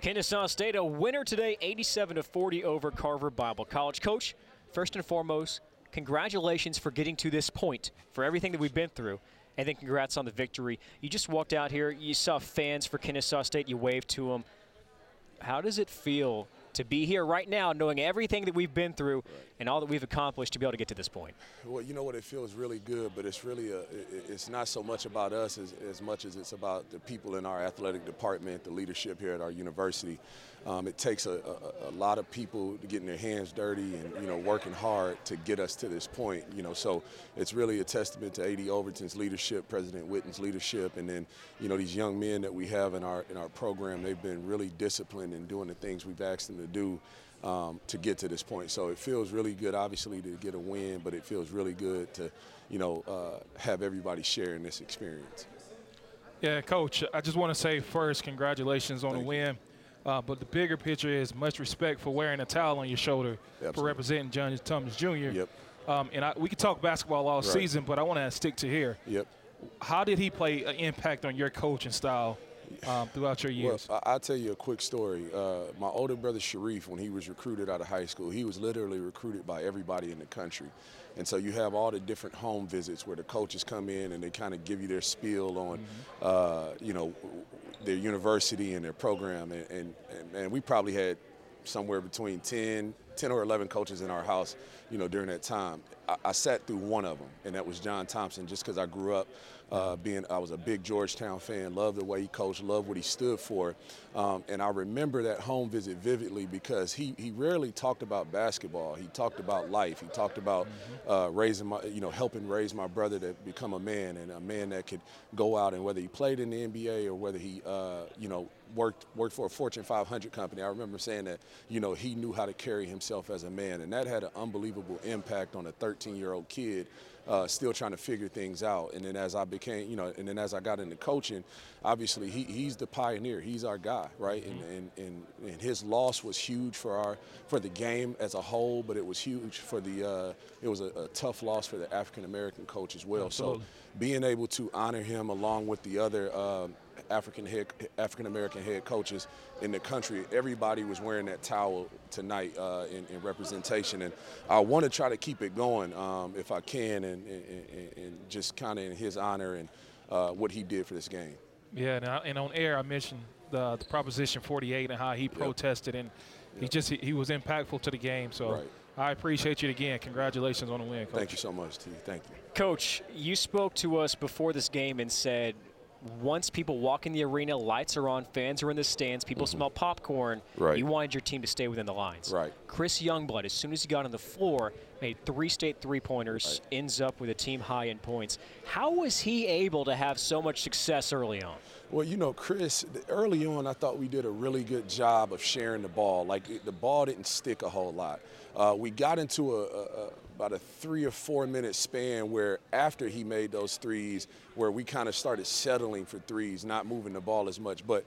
Kennesaw State a winner today, 87 to 40 over Carver Bible College. Coach, first and foremost, congratulations for getting to this point, for everything that we've been through, and then congrats on the victory. You just walked out here, you saw fans for Kennesaw State, you waved to them. How does it feel to be here right now, knowing everything that we've been through right. and all that we've accomplished to be able to get to this point? Well, you know what? It feels really good, but it's really a, it's not so much about us as, as much as it's about the people in our athletic department, the leadership here at our university. Um, it takes a, a, a, lot of people getting their hands dirty and you know working hard to get us to this point. You know, so it's really a testament to A.D. Overton's leadership, President Whitten's leadership, and then you know these young men that we have in our in our program. They've been really disciplined in doing the things we've asked them to do. Um, to get to this point. So it feels really good, obviously, to get a win, but it feels really good to, you know, uh, have everybody sharing this experience. Yeah, Coach, I just want to say first, congratulations on Thank the win. Uh, but the bigger picture is much respect for wearing a towel on your shoulder Absolutely. for representing John Thompson Jr. Yep. Um, and I, we could talk basketball all right. season, but I want to stick to here. Yep. How did he play an impact on your coaching style um, throughout your years? Well, I'll tell you a quick story. Uh, my older brother Shareef, when he was recruited out of high school, he was literally recruited by everybody in the country. And so you have all the different home visits where the coaches come in and they kind of give you their spiel on, mm-hmm. uh, you know, their university and their program. And, and, and, we probably had somewhere between 10, 10 or 11 coaches in our house, you know, during that time. I, I sat through one of them, and that was John Thompson, just because I grew up uh, being, I was a big Georgetown fan, loved the way he coached, loved what he stood for. Um, and I remember that home visit vividly because he, he rarely talked about basketball. He talked about life. He talked about mm-hmm. uh, raising my, you know, helping raise my brother to become a man and a man that could go out and whether he played in the NBA or whether he, uh, you know, worked worked for a Fortune 500 company. I remember saying that, you know, he knew how to carry himself as a man, and that had an unbelievable impact on a 13-year-old kid uh, still trying to figure things out. And then as I became, you know, and then as I got into coaching, obviously he, he's the pioneer. He's our guy, right? And, and, and, and, his loss was huge for our for the game as a whole, but it was huge for the uh, it was a, a, tough loss for the African American coach as well. Absolutely. So being able to honor him along with the other. Uh, African head, African American head coaches in the country. Everybody was wearing that towel tonight uh, in, in, representation, and I want to try to keep it going um, if I can, and, and, and just kind of in his honor and uh, what he did for this game. Yeah, and, I, and on air I mentioned the, the, Proposition 48 and how he protested, yep. and he yep. just he, he, was impactful to the game. So. Right. I appreciate you again. Congratulations on the win, Coach. Thank you so much, T. Thank you. Coach, you spoke to us before this game and said once people walk in the arena, lights are on, fans are in the stands, people mm-hmm. smell popcorn. Right. You wanted your team to stay within the lines. Right. Chris Youngblood, as soon as he got on the floor, made three state three pointers, right. ends up with a team high in points. How was he able to have so much success early on? Well, you know, Chris, early on, I thought we did a really good job of sharing the ball. Like the ball didn't stick a whole lot. Uh, we got into a, a, about a three or four minute span where after he made those threes, where we kind of started settling for threes, not moving the ball as much. But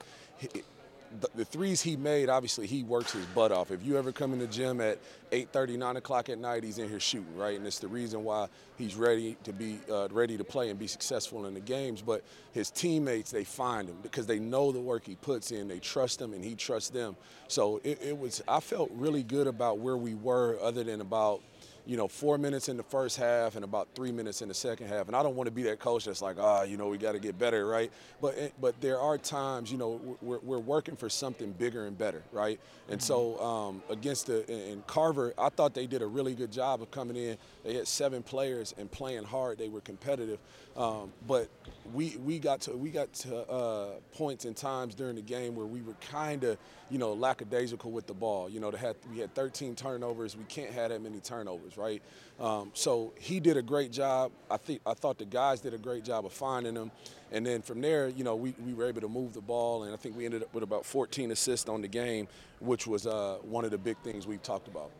the, the, threes he made, obviously he works his butt off. If you ever come in the gym at 8:30, 9 o'clock at night, he's in here shooting, right? And it's the reason why he's ready to be uh, ready to play and be successful in the games. But his teammates, they find him because they know the work he puts in. They trust him, and he trusts them. So it, it was. I felt really good about where we were, other than about you know, four minutes in the first half and about three minutes in the second half. And I don't want to be that coach that's like, ah, oh, you know, we got to get better, right? But eh, but there are times, you know, we're, we're working for something bigger and better, right? And mm-hmm. so um, against the and Carver, I thought they did a really good job of coming in. They had seven players and playing hard. They were competitive, um, but we we got to we got to uh, points and times during the game where we were kind of you know lackadaisical with the ball. You know, had, we had 13 turnovers. We can't have that many turnovers right? Um, so he did a great job. I think I thought the guys did a great job of finding him, and then from there, you know, we, we were able to move the ball, and I think we ended up with about 14 assists on the game, which was uh, one of the big things we've talked about.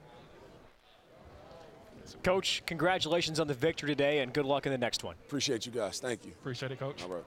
Coach, congratulations on the victory today, and good luck in the next one. Appreciate you guys. Thank you. Appreciate it, Coach. All right.